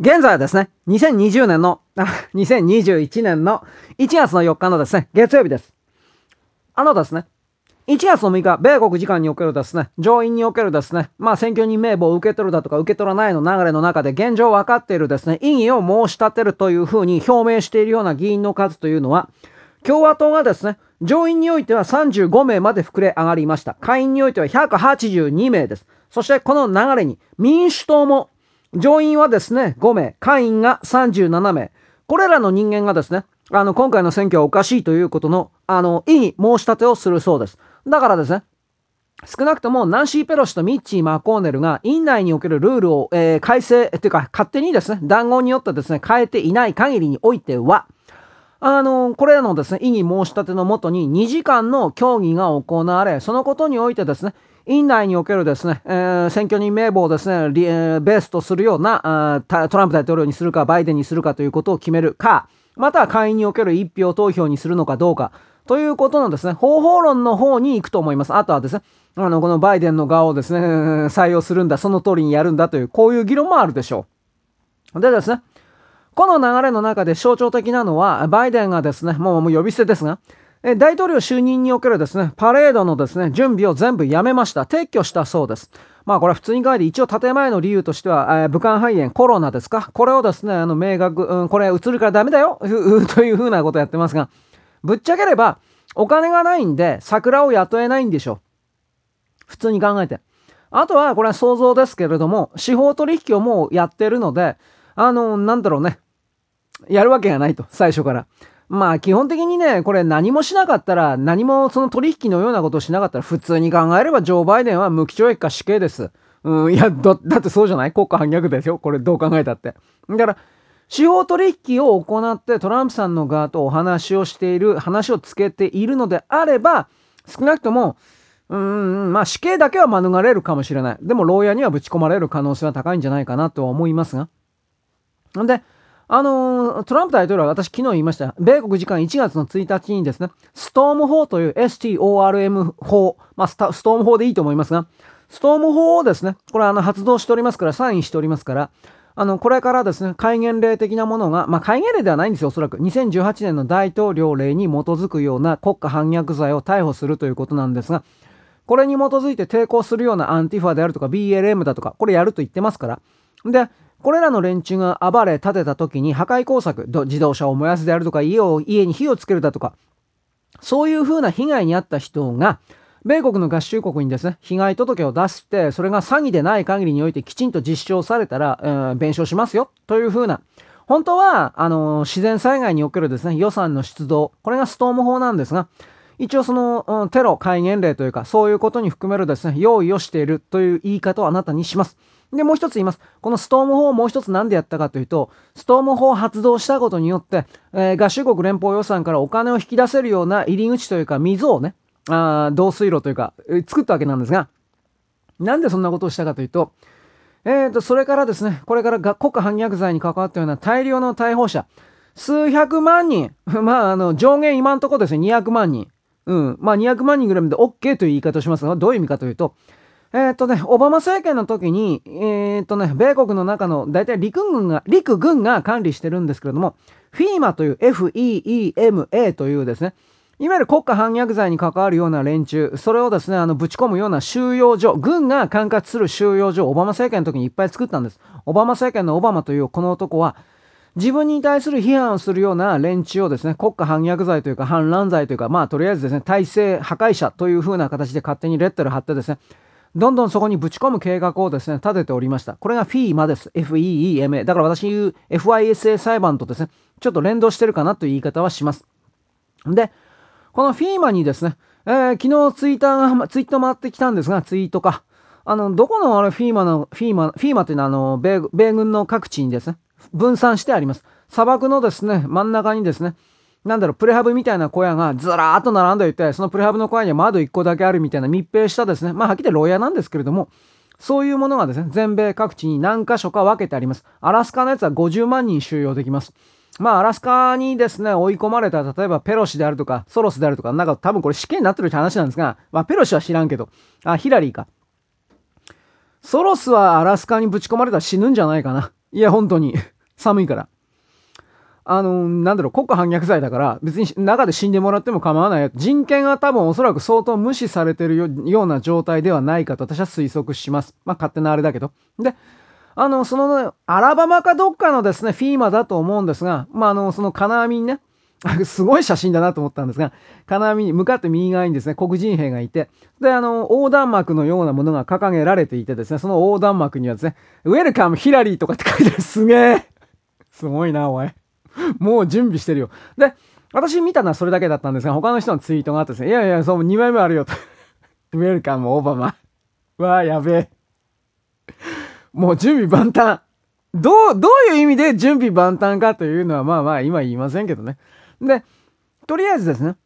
現在はですね、2020年の、あ、2021年の1月の4日のですね、月曜日です。あのですね、1月の6日、米国時間におけるですね、上院におけるですね、まあ選挙人名簿を受け取るだとか受け取らないの流れの中で現状分かっているですね、異議を申し立てるというふうに表明しているような議員の数というのは、共和党がですね、上院においては35名まで膨れ上がりました。下院においては182名です。そしてこの流れに民主党も上院はですね、5名、下院が37名。これらの人間がですね、あの、今回の選挙はおかしいということの、あの、異議申し立てをするそうです。だからですね、少なくともナンシー・ペロシとミッチー・マコーネルが院内におけるルールを、えー、改正、というか勝手にですね、談合によってですね、変えていない限りにおいては、あの、これらのですね、異議申し立てのもとに2時間の協議が行われ、そのことにおいてですね、院内におけるですね、えー、選挙人名簿をですね、え、ベースとするようなあトランプ大統領にするか、バイデンにするかということを決めるか、または会員における一票投票にするのかどうか、ということのですね、方法論の方に行くと思います。あとはですね、あの、このバイデンの側をですね、採用するんだ、その通りにやるんだという、こういう議論もあるでしょう。でですね、この流れの中で象徴的なのは、バイデンがですね、もうもう呼び捨てですが、大統領就任におけるですね、パレードのですね、準備を全部やめました。撤去したそうです。まあこれは普通に考えて一応建前の理由としては、えー、武漢肺炎、コロナですか？これをですね、あの、明確、うん、これ移るからダメだよ というふうなことをやってますが、ぶっちゃければ、お金がないんで、桜を雇えないんでしょう。普通に考えて。あとは、これは想像ですけれども、司法取引をもうやってるので、あの、なんだろうね。やるわけがないと、最初から。まあ基本的にね、これ何もしなかったら、何もその取引のようなことをしなかったら、普通に考えればジョー・バイデンは無期懲役か死刑です。うん、いや、だ、だってそうじゃない？国家反逆ですよ。これどう考えたって。だから、司法取引を行ってトランプさんの側とお話をしている、話をつけているのであれば、少なくとも、うん、まあ死刑だけは免れるかもしれない。でも牢屋にはぶち込まれる可能性は高いんじゃないかなとは思いますが。んで、あのー、トランプ大統領は私昨日言いました。米国時間1月の1日にですね、ストーム法という STORM 法、まあストーム法でいいと思いますが、ストーム法をですね、これあの発動しておりますから、サインしておりますから、あの、これからですね、戒厳令的なものが、まあ、戒厳令ではないんですよ、おそらく。2018年の大統領令に基づくような国家反逆罪を逮捕するということなんですが、これに基づいて抵抗するようなアンティファであるとか BLM だとか、これやると言ってますから。で、これらの連中が暴れ立てた時に破壊工作、自動車を燃やすであるとか、家を、家に火をつけるだとか、そういう風な被害に遭った人が、米国の合衆国にですね、被害届を出して、それが詐欺でない限りにおいてきちんと実証されたら、えー、弁償しますよ、という風な、本当は、あの、自然災害におけるですね、予算の出動、これがストーム法なんですが、一応その、うん、テロ戒厳令というか、そういうことに含めるですね、用意をしているという言い方をあなたにします。で、もう一つ言います。このストーム法をもう一つ何でやったかというと、ストーム法を発動したことによって、えー、合衆国連邦予算からお金を引き出せるような入り口というか、溝をね、あ導水路というか、作ったわけなんですが、なんでそんなことをしたかというと、えーと、それからですね、これから国家反逆罪に関わったような大量の逮捕者、数百万人、まあ、あの、上限今んところですね、200万人。うん。まあ、200万人ぐらいまで OK という言い方をしますが、どういう意味かというと、えっ、とね、オバマ政権の時に、えっ、とね、米国の中の大体陸軍が、陸軍が管理してるんですけれども、FEMA という FEEMA というですね、いわゆる国家反逆罪に関わるような連中、それをですね、あの、ぶち込むような収容所、軍が管轄する収容所をオバマ政権の時にいっぱい作ったんです。オバマ政権のオバマというこの男は、自分に対する批判をするような連中をですね、国家反逆罪というか反乱罪というか、まあとりあえずですね、体制破壊者という風な形で勝手にレッテル貼ってですね、どんどんそこにぶち込む計画をですね、立てておりました。これが FEMA です。FEEMA。だから私言う FISA 裁判とですね、ちょっと連動してるかなという言い方はします。で、この FEMA にですね、えー、昨日ツイッターが、ツイート回ってきたんですが、ツイートか。あの、どこのあれ FEMA の、FEMA、FEMA というのはあの、米、米軍の各地にですね、分散してあります。砂漠のですね、真ん中にですね、なんだろう、プレハブみたいな小屋がずらーっと並んでいて、そのプレハブの小屋には窓1個だけあるみたいな密閉したですね、まあ、はっきり牢屋なんですけれども、そういうものがですね、全米各地に何箇所か分けてあります。アラスカのやつは50万人収容できます。まあ、アラスカにですね、追い込まれた、例えばペロシであるとか、ソロスであるとか、なんか多分これ死刑になってるって話なんですが、まあ、ペロシは知らんけど、あ、ヒラリーか。ソロスはアラスカにぶち込まれたら死ぬんじゃないかな。いや、本当に。寒いから。あの、なんだろう、国家反逆罪だから、別に中で死んでもらっても構わない。人権は多分おそらく相当無視されてるような状態ではないかと私は推測します。まあ、勝手なあれだけど。で、あの、その、ね、アラバマかどっかのですね、フィーマだと思うんですが、まあ、あの、その金網にね、すごい写真だなと思ったんですが、金網に向かって右側にですね、黒人兵がいて、で、あの、横断幕のようなものが掲げられていてですね、その横断幕にはですね、ウェルカムヒラリーとかって書いてある。すげえすごいな、おい。もう準備してるよ。で、私見たのはそれだけだったんですが、他の人のツイートがあってですね、いやいや、そう、2枚目あるよと。ウェルカムオバマ。わあ、やべえ。もう準備万端。どう、どういう意味で準備万端かというのは、まあまあ、今言いませんけどね。で、とりあえずですね、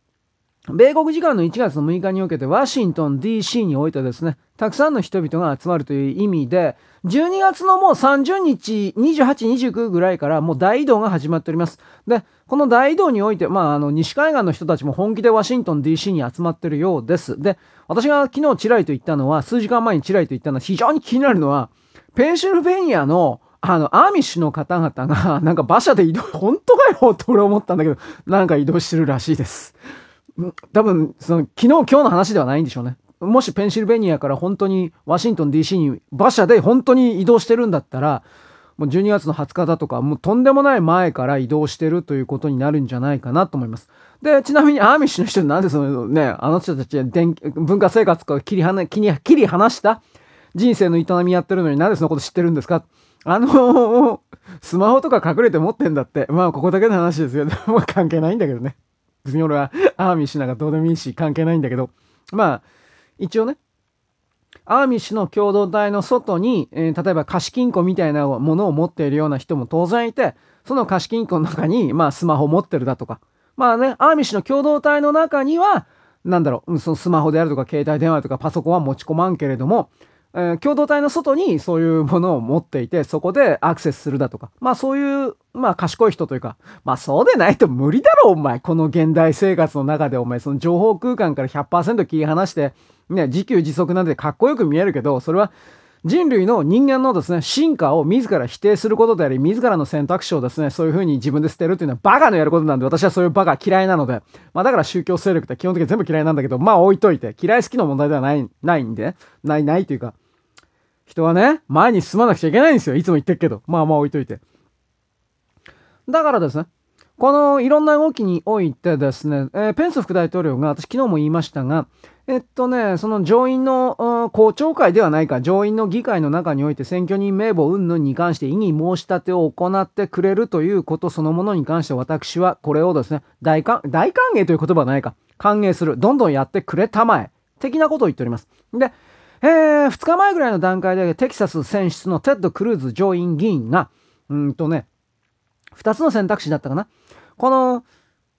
米国時間の1月の6日におけてワシントン DC においてですね、たくさんの人々が集まるという意味で、12月のもう30日、28、29ぐらいからもう大移動が始まっております。で、この大移動において、まあ、あの、西海岸の人たちも本気でワシントン DC に集まってるようです。で、私が昨日チラリと言ったのは、数時間前にチラリと言ったのは、非常に気になるのは、ペンシルベニアのあの、アーミッシュの方々が、なんか馬車で移動、本当かよって俺思ったんだけど、なんか移動してるらしいです。多分、その、昨日今日の話ではないんでしょうね。もしペンシルベニアから本当にワシントン DC に馬車で本当に移動してるんだったら、もう12月の20日だとか、もうとんでもない前から移動してるということになるんじゃないかなと思います。で、ちなみにアーミッシュの人なんでそのね、あの人たちは文化生活から切り離切り離した人生の営みやってるのになんでそのこと知ってるんですか？あのー、スマホとか隠れて持ってんだって。まあ、ここだけの話ですよ。関係ないんだけどね。別に俺は アーミッシュなんかどうでもいいし、関係ないんだけど。まあ、一応ね、アーミッシュの共同体の外に、えー、例えば貸金庫みたいなものを持っているような人も当然いて、その貸金庫の中に、まあ、スマホ持ってるだとか。まあね、アーミッシュの共同体の中には、なんだろう、そのスマホであるとか、携帯電話とかパソコンは持ち込まんけれども、えー、共同体の外にそういうものを持っていて、そこでアクセスするだとか。まあそういう、まあ賢い人というか、まあそうでないと無理だろ、お前。この現代生活の中でお前、その情報空間から100%切り離して、ね、自給自足なんてかっこよく見えるけど、それは人類の人間のですね、進化を自ら否定することであり、自らの選択肢をですね、そういうふうに自分で捨てるっていうのはバカのやることなんで、私はそういうバカ嫌いなので、まあだから宗教勢力って基本的に全部嫌いなんだけど、まあ置いといて、嫌い好きの問題ではない、ないんで、ない、ないというか、人はね、前に進まなくちゃいけないんですよ。いつも言ってるけど。まあまあ置いといて。だからですね、このいろんな動きにおいてですね、えー、ペンス副大統領が、私昨日も言いましたが、えっとね、その上院の公聴会ではないか、上院の議会の中において選挙人名簿云々に関して異議申し立てを行ってくれるということそのものに関して私はこれをですね、大歓大歓迎という言葉はないか、歓迎する、どんどんやってくれたまえ、的なことを言っております。で、えー、2日前ぐらいの段階でテキサス選出のテッド・クルーズ上院議員が、うんとね、2つの選択肢だったかな。この、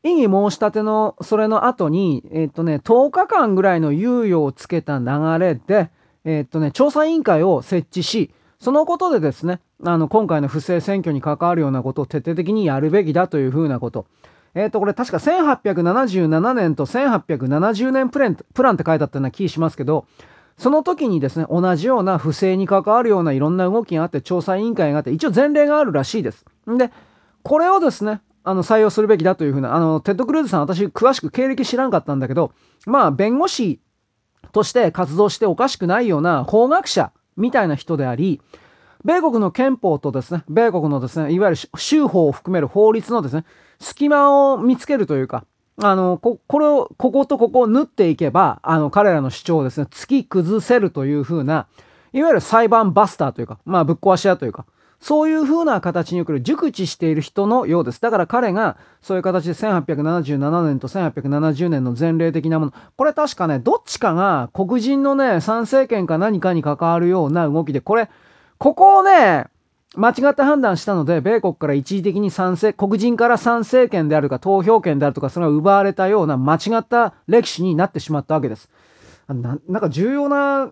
異議申し立ての、それの後に、えっ、とね、10日間ぐらいの猶予をつけた流れで、えっ、とね、調査委員会を設置し、そのことでですね、あの、今回の不正選挙に関わるようなことを徹底的にやるべきだというふうなこと。えっ、と、これ確か1877年と1870年プランプランって書いてあったような気しますけど、その時にですね、同じような不正に関わるようないろんな動きがあって、調査委員会があって、一応前例があるらしいです。んで、これをですね、あの、採用するべきだというふうな、あの、テッド・クルーズさん、私、詳しく経歴知らんかったんだけど、まあ、弁護士として活動しておかしくないような法学者みたいな人であり、米国の憲法とですね、米国のですね、いわゆる州法を含める法律のですね、隙間を見つけるというか、あの、こ、これを、こことここを縫っていけば、あの、彼らの主張をですね、突き崩せるというふうな、いわゆる裁判バスターというか、まあ、ぶっ壊し屋というか、そういうふうな形に送る熟知している人のようです。だから彼がそういう形で1877年と1870年の前例的なもの。これ確かね、どっちかが黒人のね、参政権か何かに関わるような動きで、これ、ここをね、間違って判断したので、米国から一時的に賛成、黒人から参政権であるか投票権であるとか、それが奪われたような間違った歴史になってしまったわけです。ななんか重要な、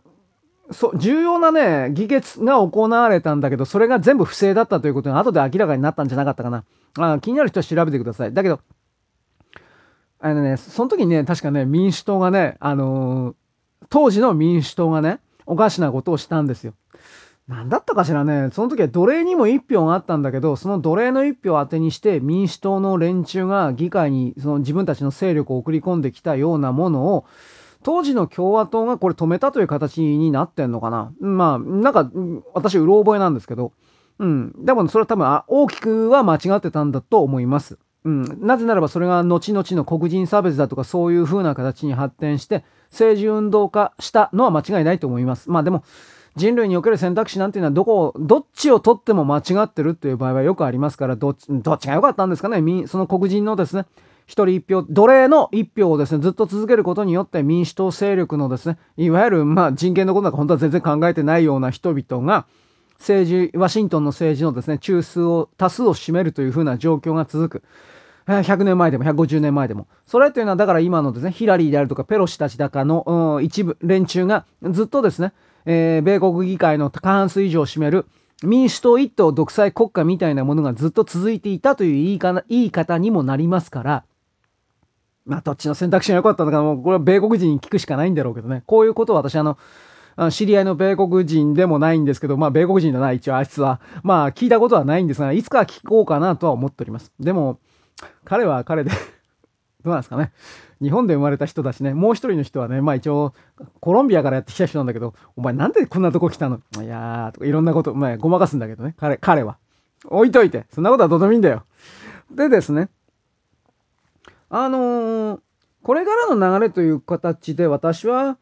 そう、重要なね、議決が行われたんだけど、それが全部不正だったということが後で明らかになったんじゃなかったかな。あ気になる人は調べてください。だけど、あのね、その時にね、確かね、民主党がね、あのー、当時の民主党がね、おかしなことをしたんですよ。なんだったかしらね、その時は奴隷にも一票があったんだけど、その奴隷の一票を当てにして民主党の連中が議会にその自分たちの勢力を送り込んできたようなものを、当時の共和党がこれ止めたという形になってんのかな。まあ、なんか、私、うろ覚えなんですけど、うん。でも、それは多分、大きくは間違ってたんだと思います。うん。なぜならば、それが後々の黒人差別だとか、そういう風な形に発展して、政治運動化したのは間違いないと思います。まあでも、人類における選択肢なんていうのはどこを、どっちを取っても間違ってるっていう場合はよくありますから、どっち、どっちが良かったんですかね？その黒人のですね、一人一票、奴隷の一票をですね、ずっと続けることによって民主党勢力のですね、いわゆる、まあ人権のことなんか本当は全然考えてないような人々が、政治、ワシントンの政治のですね、中数を、多数を占めるというふうな状況が続く。100年前でも150年前でも。それというのはだから今のですね、ヒラリーであるとかペロシたちだかの、一部、連中がずっとですね、えー、米国議会の過半数以上を占める民主党一党独裁国家みたいなものがずっと続いていたという言い方言い方にもなりますから、まあ、どっちの選択肢が良かったのか、もうこれは米国人に聞くしかないんだろうけどね。こういうことを私、あの、知り合いの米国人でもないんですけど、まあ、米国人だな、一応、あいつは。まあ、聞いたことはないんですが、いつか聞こうかなとは思っております。でも、彼は彼でどうなんですかね。日本で生まれた人だしね、もう一人の人はね、まあ一応、コロンビアからやってきた人なんだけど、お前なんでこんなとこ来たの？いやー、とかいろんなこと、まあごまかすんだけどね、彼、彼は。置いといて、そんなことはどうでもいいんだよ。でですね、あのー、これからの流れという形で私は、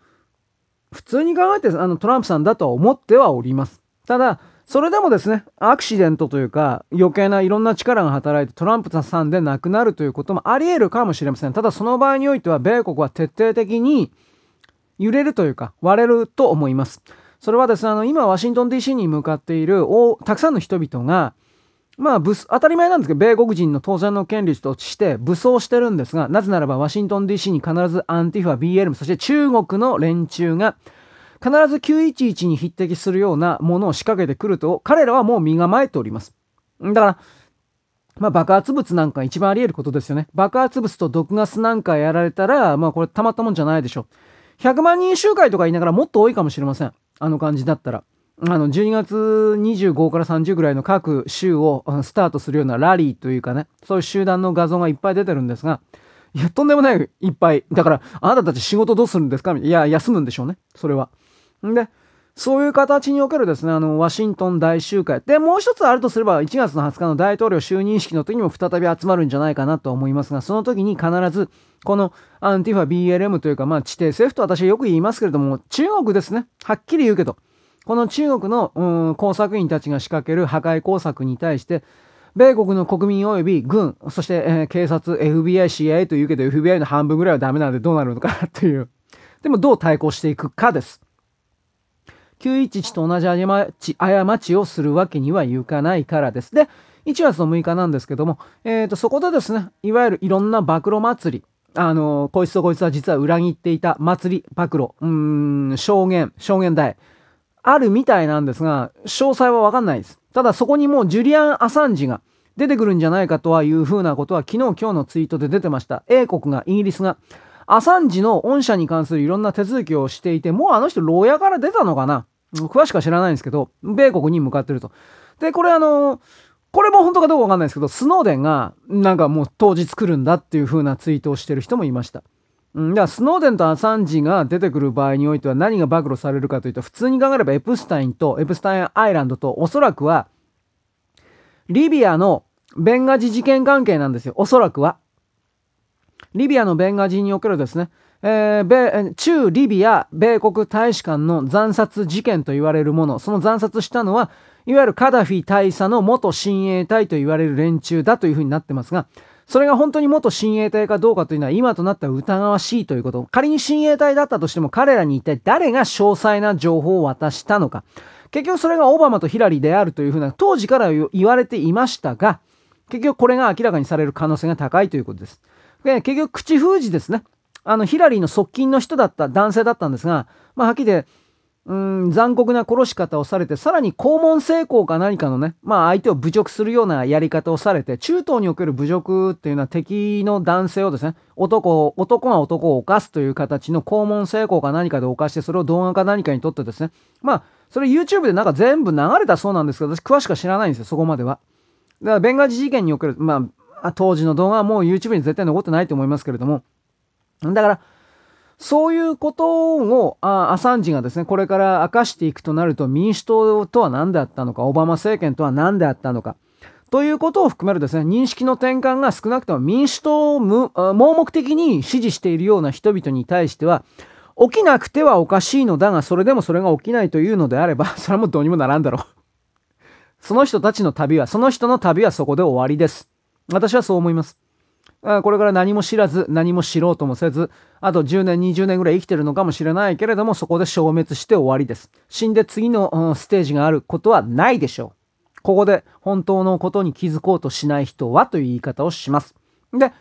普通に考えてあのトランプさんだとは思ってはおります。ただ、それでもですね、アクシデントというか、余計ないろんな力が働いてトランプさんで亡くなるということもあり得るかもしれません。ただその場合においては、米国は徹底的に揺れるというか、割れると思います。それはですね、あの、今、ワシントン DC に向かっているたくさんの人々が、まあ、当たり前なんですけど、米国人の当然の権利として武装してるんですが、なぜならばワシントン DC に必ずアンティファ、BLM、そして中国の連中が必ず911に匹敵するようなものを仕掛けてくると、彼らはもう身構えております。だから、まあ、爆発物なんか一番あり得ることですよね。爆発物と毒ガスなんかやられたら、まあこれたまったもんじゃないでしょ。100万人集会とか言いながらもっと多いかもしれません。あの感じだったら。あの、12月25から30ぐらいの各週をスタートするようなラリーというかね、そういう集団の画像がいっぱい出てるんですが、いや、とんでもないいっぱい。だから、あなたたち仕事どうするんですか？いや、休むんでしょうね。それは。で、そういう形におけるですね、あの、ワシントン大集会。で、もう一つあるとすれば、1月の20日の大統領就任式の時にも再び集まるんじゃないかなと思いますが、その時に必ず、このアンティファ BLM というか、まあ、地底政府と私はよく言いますけれども、中国ですね。はっきり言うけど、この中国の、工作員たちが仕掛ける破壊工作に対して、米国の国民及び軍、そして、えー、警察、FBI、CIA というけど、FBI の半分ぐらいはダメなんでどうなるのかっていう。でもどう対抗していくかです。911と同じ過ち過ちをするわけにはいかないからです。で、1月の6日なんですけども、え、ー、と、そこでですね、いわゆるいろんな暴露祭り、あの、こいつとこいつは実は裏切っていた祭り、暴露、うーん、証言、証言台、あるみたいなんですが、詳細はわかんないです。ただそこにもうジュリアン・アサンジが出てくるんじゃないかとはいうふうなことは昨日今日のツイートで出てました。英国が、イギリスが、アサンジの御社に関するいろんな手続きをしていて、もうあの人牢屋から出たのかな？詳しくは知らないんですけど、米国に向かってると。で、これあの、これも本当かどうかわかんないですけど、スノーデンがなんかもう当日来るんだっていう風なツイートをしてる人もいました。うん、だからスノーデンとアサンジが出てくる場合においては何が暴露されるかというと、普通に考えればエプスタインとエプスタインアイランドとおそらくは、リビアのベンガジ事件関係なんですよ。おそらくは。リビアのベンガジにおけるですね、えー、米、中リビア米国大使館の惨殺事件と言われるもの、その惨殺したのは、いわゆるカダフィ大佐の元親衛隊と言われる連中だというふうになってますが、それが本当に元親衛隊かどうかというのは今となっては疑わしいということ。仮に親衛隊だったとしても彼らに一体誰が詳細な情報を渡したのか。結局それがオバマとヒラリーであるというふうな当時から言われていましたが、結局これが明らかにされる可能性が高いということです。結局口封じですね。あの、ヒラリーの側近の人だった、男性だったんですが、まあ、はっきりで、うん、残酷な殺し方をされて、さらに肛門成功か何かのね、まあ相手を侮辱するようなやり方をされて、中東における侮辱っていうのは敵の男性をですね、男、男が男を犯すという形の肛門成功か何かで犯して、それを動画か何かにとってですね、まあ、それ YouTube でなんか全部流れたそうなんですけど、私詳しくは知らないんですよ、そこまでは。だから、ベンガジ事件における、まあ、当時の動画はもう YouTube に絶対残ってないと思いますけれども、だから、そういうことを、あアサンジがですね、これから明かしていくとなると、民主党とは何であったのか、オバマ政権とは何であったのか、ということを含めるですね、認識の転換が少なくとも民主党を盲目的に支持しているような人々に対しては、起きなくてはおかしいのだが、それでもそれが起きないというのであれば、それはもうどうにもならんだろう。その人たちの旅は、その人の旅はそこで終わりです。私はそう思います。これから何も知らず、何も知ろうともせず、あと10年、20年ぐらい生きてるのかもしれないけれども、そこで消滅して終わりです。死んで次の、ステージがあることはないでしょう。ここで本当のことに気づこうとしない人はという言い方をします。で、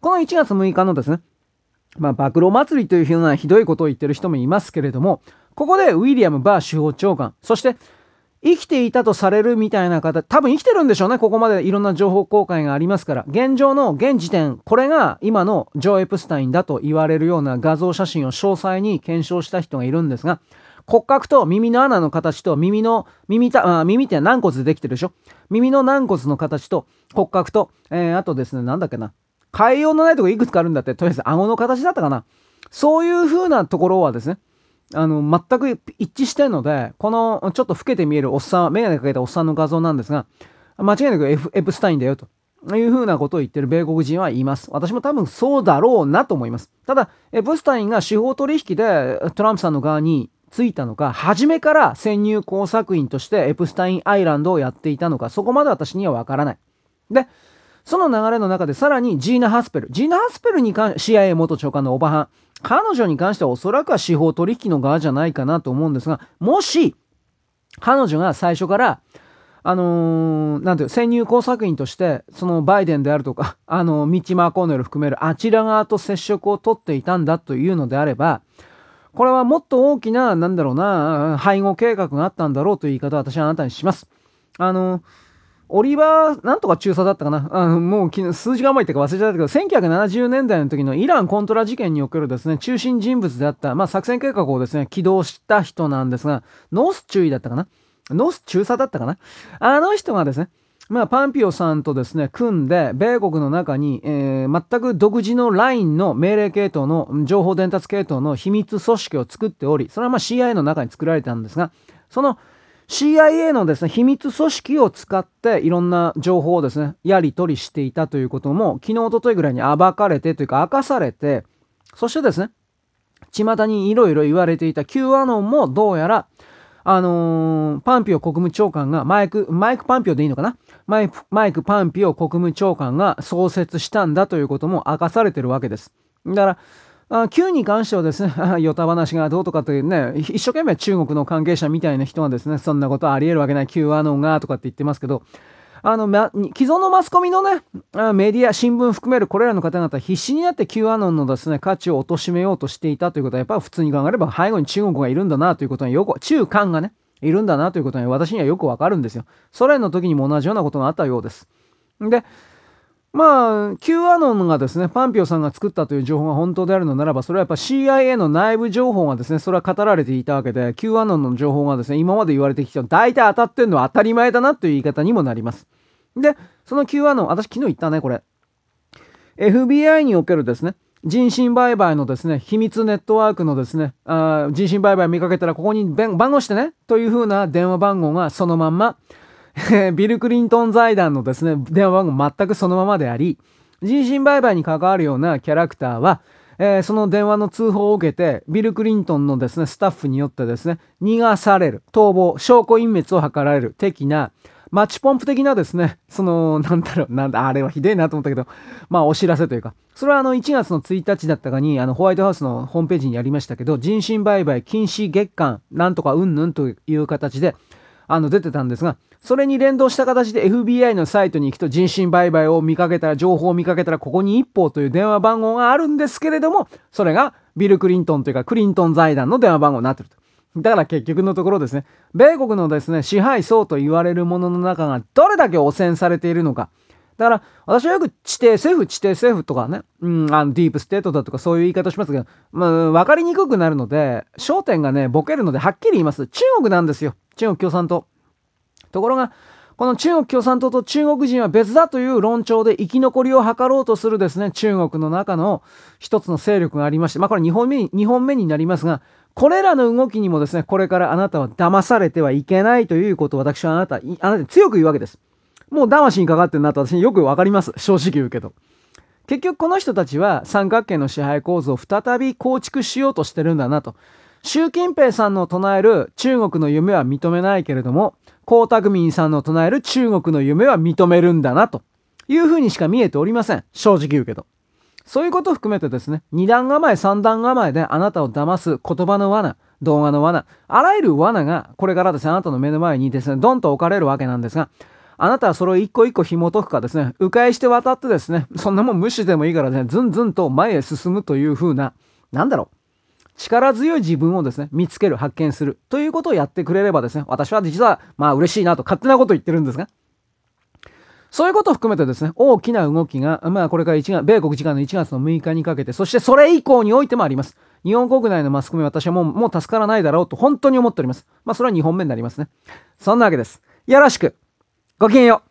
この1月6日のですね、まあ、暴露祭りというふうなひどいことを言ってる人もいますけれども、ここでウィリアム・バー司法長官、そして生きていたとされるみたいな方、多分生きてるんでしょうね。ここまでいろんな情報公開がありますから。現状の現時点、これが今のジョー・エプスタインだと言われるような画像写真を詳細に検証した人がいるんですが、骨格と耳の穴の形と耳の、耳た、あ耳って軟骨でできてるでしょ？耳の軟骨の形と骨格と、えー、あとですね、なんだっけな。変えようのないとこいくつかあるんだって、とりあえず顎の形だったかな。そういう風なところはですね、あの、全く一致してるので、このちょっと老けて見えるおっさん、メガネかけたおっさんの画像なんですが、間違いなくエエプスタインだよと。いうふうなことを言ってる米国人は言います。私も多分そうだろうなと思います。ただ、エプスタインが司法取引でトランプさんの側についたのか、初めから潜入工作員としてエプスタインアイランドをやっていたのか、そこまで私にはわからない。で、その流れの中でさらにジーナ・ハスペル。ジーナ・ハスペルに関し CIA 元長官のオバハン。彼女に関してはおそらくは司法取引の側じゃないかなと思うんですが、もし、彼女が最初から、あのー、なんていう、潜入工作員として、そのバイデンであるとか、あの、ミッチ・マーコーネル含めるあちら側と接触を取っていたんだというのであれば、これはもっと大きな、なんだろうな、背後計画があったんだろうという言い方を私はあなたにします。あのーオリバー、なんとか中佐だったかな。あのもう昨日数字が甘いってか忘れちゃったけど、1970年代の時のイランコントラ事件におけるですね、中心人物であった、まあ、作戦計画をですね、起動した人なんですが、ノース中尉だったかな。ノース中佐だったかな。あの人がですね、まあ、ポンペオさんとですね、組んで、米国の中に、えー、全く独自のラインの命令系統の、情報伝達系統の秘密組織を作っており、それはまあ CIA の中に作られたんですが、その CIA のですね、秘密組織を使っていろんな情報をですね、やり取りしていたということも、昨日、おとといぐらいに暴かれてというか明かされて、そしてですね、巷にいろいろ言われていた Q アノンもどうやら、あのー、パンピオ国務長官が、マイク、マイク・パンピオでいいのかな？マイク、マイク・パンピオ国務長官が創設したんだということも明かされてるわけです。だから、あ Q に関してはですね、ヨタ話がどうとかというね、一生懸命中国の関係者みたいな人がですね、そんなことあり得るわけない Q アノンがとかって言ってますけど、あの、ま、既存のマスコミのね、メディア、新聞含めるこれらの方々必死になって Q アノンのですね、価値を貶めようとしていたということは、やっぱり普通に考えれば背後に中国がいるんだなということはよく、中間がね、いるんだなということは私にはよくわかるんですよ。ソ連の時にも同じようなことがあったようです。で、まあ、Q アノンがですね、パンピオさんが作ったという情報が本当であるのならば、それはやっぱ CIA の内部情報がですね、それは語られていたわけで、Q アノンの情報がですね、今まで言われてきた大体当たってんのは当たり前だなという言い方にもなります。で、その Q アノン、私昨日言ったね、これ。FBI におけるですね、人身売買のですね、秘密ネットワークのですね、あ人身売買見かけたらここに番号してね、というふうな電話番号がそのまんま、ビル・クリントン財団のですね、電話番号全くそのままであり、人身売買に関わるようなキャラクターは、えー、その電話の通報を受けて、ビル・クリントンのですね、スタッフによってですね、逃がされる、逃亡、証拠隠滅を図られる的な、マッチポンプ的なですね、その、なんだろう、なんだ、あれはひでえなと思ったけど、まあお知らせというか、それはあの1月の1日だったかに、あのホワイトハウスのホームページにありましたけど、人身売買禁止月間、なんとかうんぬんという形で、あの出てたんですが、それに連動した形で FBI のサイトに行くと人身売買を見かけたら、情報を見かけたら、ここに一報という電話番号があるんですけれども、それがビル・クリントンというかクリントン財団の電話番号になってると。だから結局のところですね、米国のですね、支配層と言われるものの中がどれだけ汚染されているのか。だから、私はよく地底政府、地底政府とかね、うん、あの、ディープステートだとかそういう言い方しますけど、まあ、わかりにくくなるので、焦点がね、ボケるので、はっきり言います。中国なんですよ。中国共産党。ところが、この中国共産党と中国人は別だという論調で生き残りを図ろうとするですね、中国の中の一つの勢力がありまして、まあこれ2本目に、2本目になりますが、これらの動きにもですね、これからあなたは騙されてはいけないということを私はあなた、あなたに強く言うわけです。もう騙しにかかってるなと私によくわかります。正直言うけど。結局この人たちは三角形の支配構造を再び構築しようとしてるんだなと。習近平さんの唱える中国の夢は認めないけれども、江沢民さんの唱える中国の夢は認めるんだなというふうにしか見えておりません。正直言うけど。そういうことを含めてですね、二段構え、三段構えであなたを騙す言葉の罠、動画の罠、あらゆる罠がこれからですね、あなたの目の前にですね、ドンと置かれるわけなんですが、あなたはそれを一個一個紐解くかですね、迂回して渡ってですね、そんなもん無視でもいいからね、ずんずんと前へ進むという風な、なんだろう、力強い自分をですね、見つける、発見するということをやってくれればですね、私は実はまあ嬉しいなと勝手なこと言ってるんですが、そういうことを含めてですね、大きな動きが、まあこれから1月、米国時間の1月の6日にかけて、そしてそれ以降においてもあります。日本国内のマスコミ私はもう、もう助からないだろうと本当に思っております。まあそれは2本目になりますね。そんなわけです。よろしく。ごきげんよう。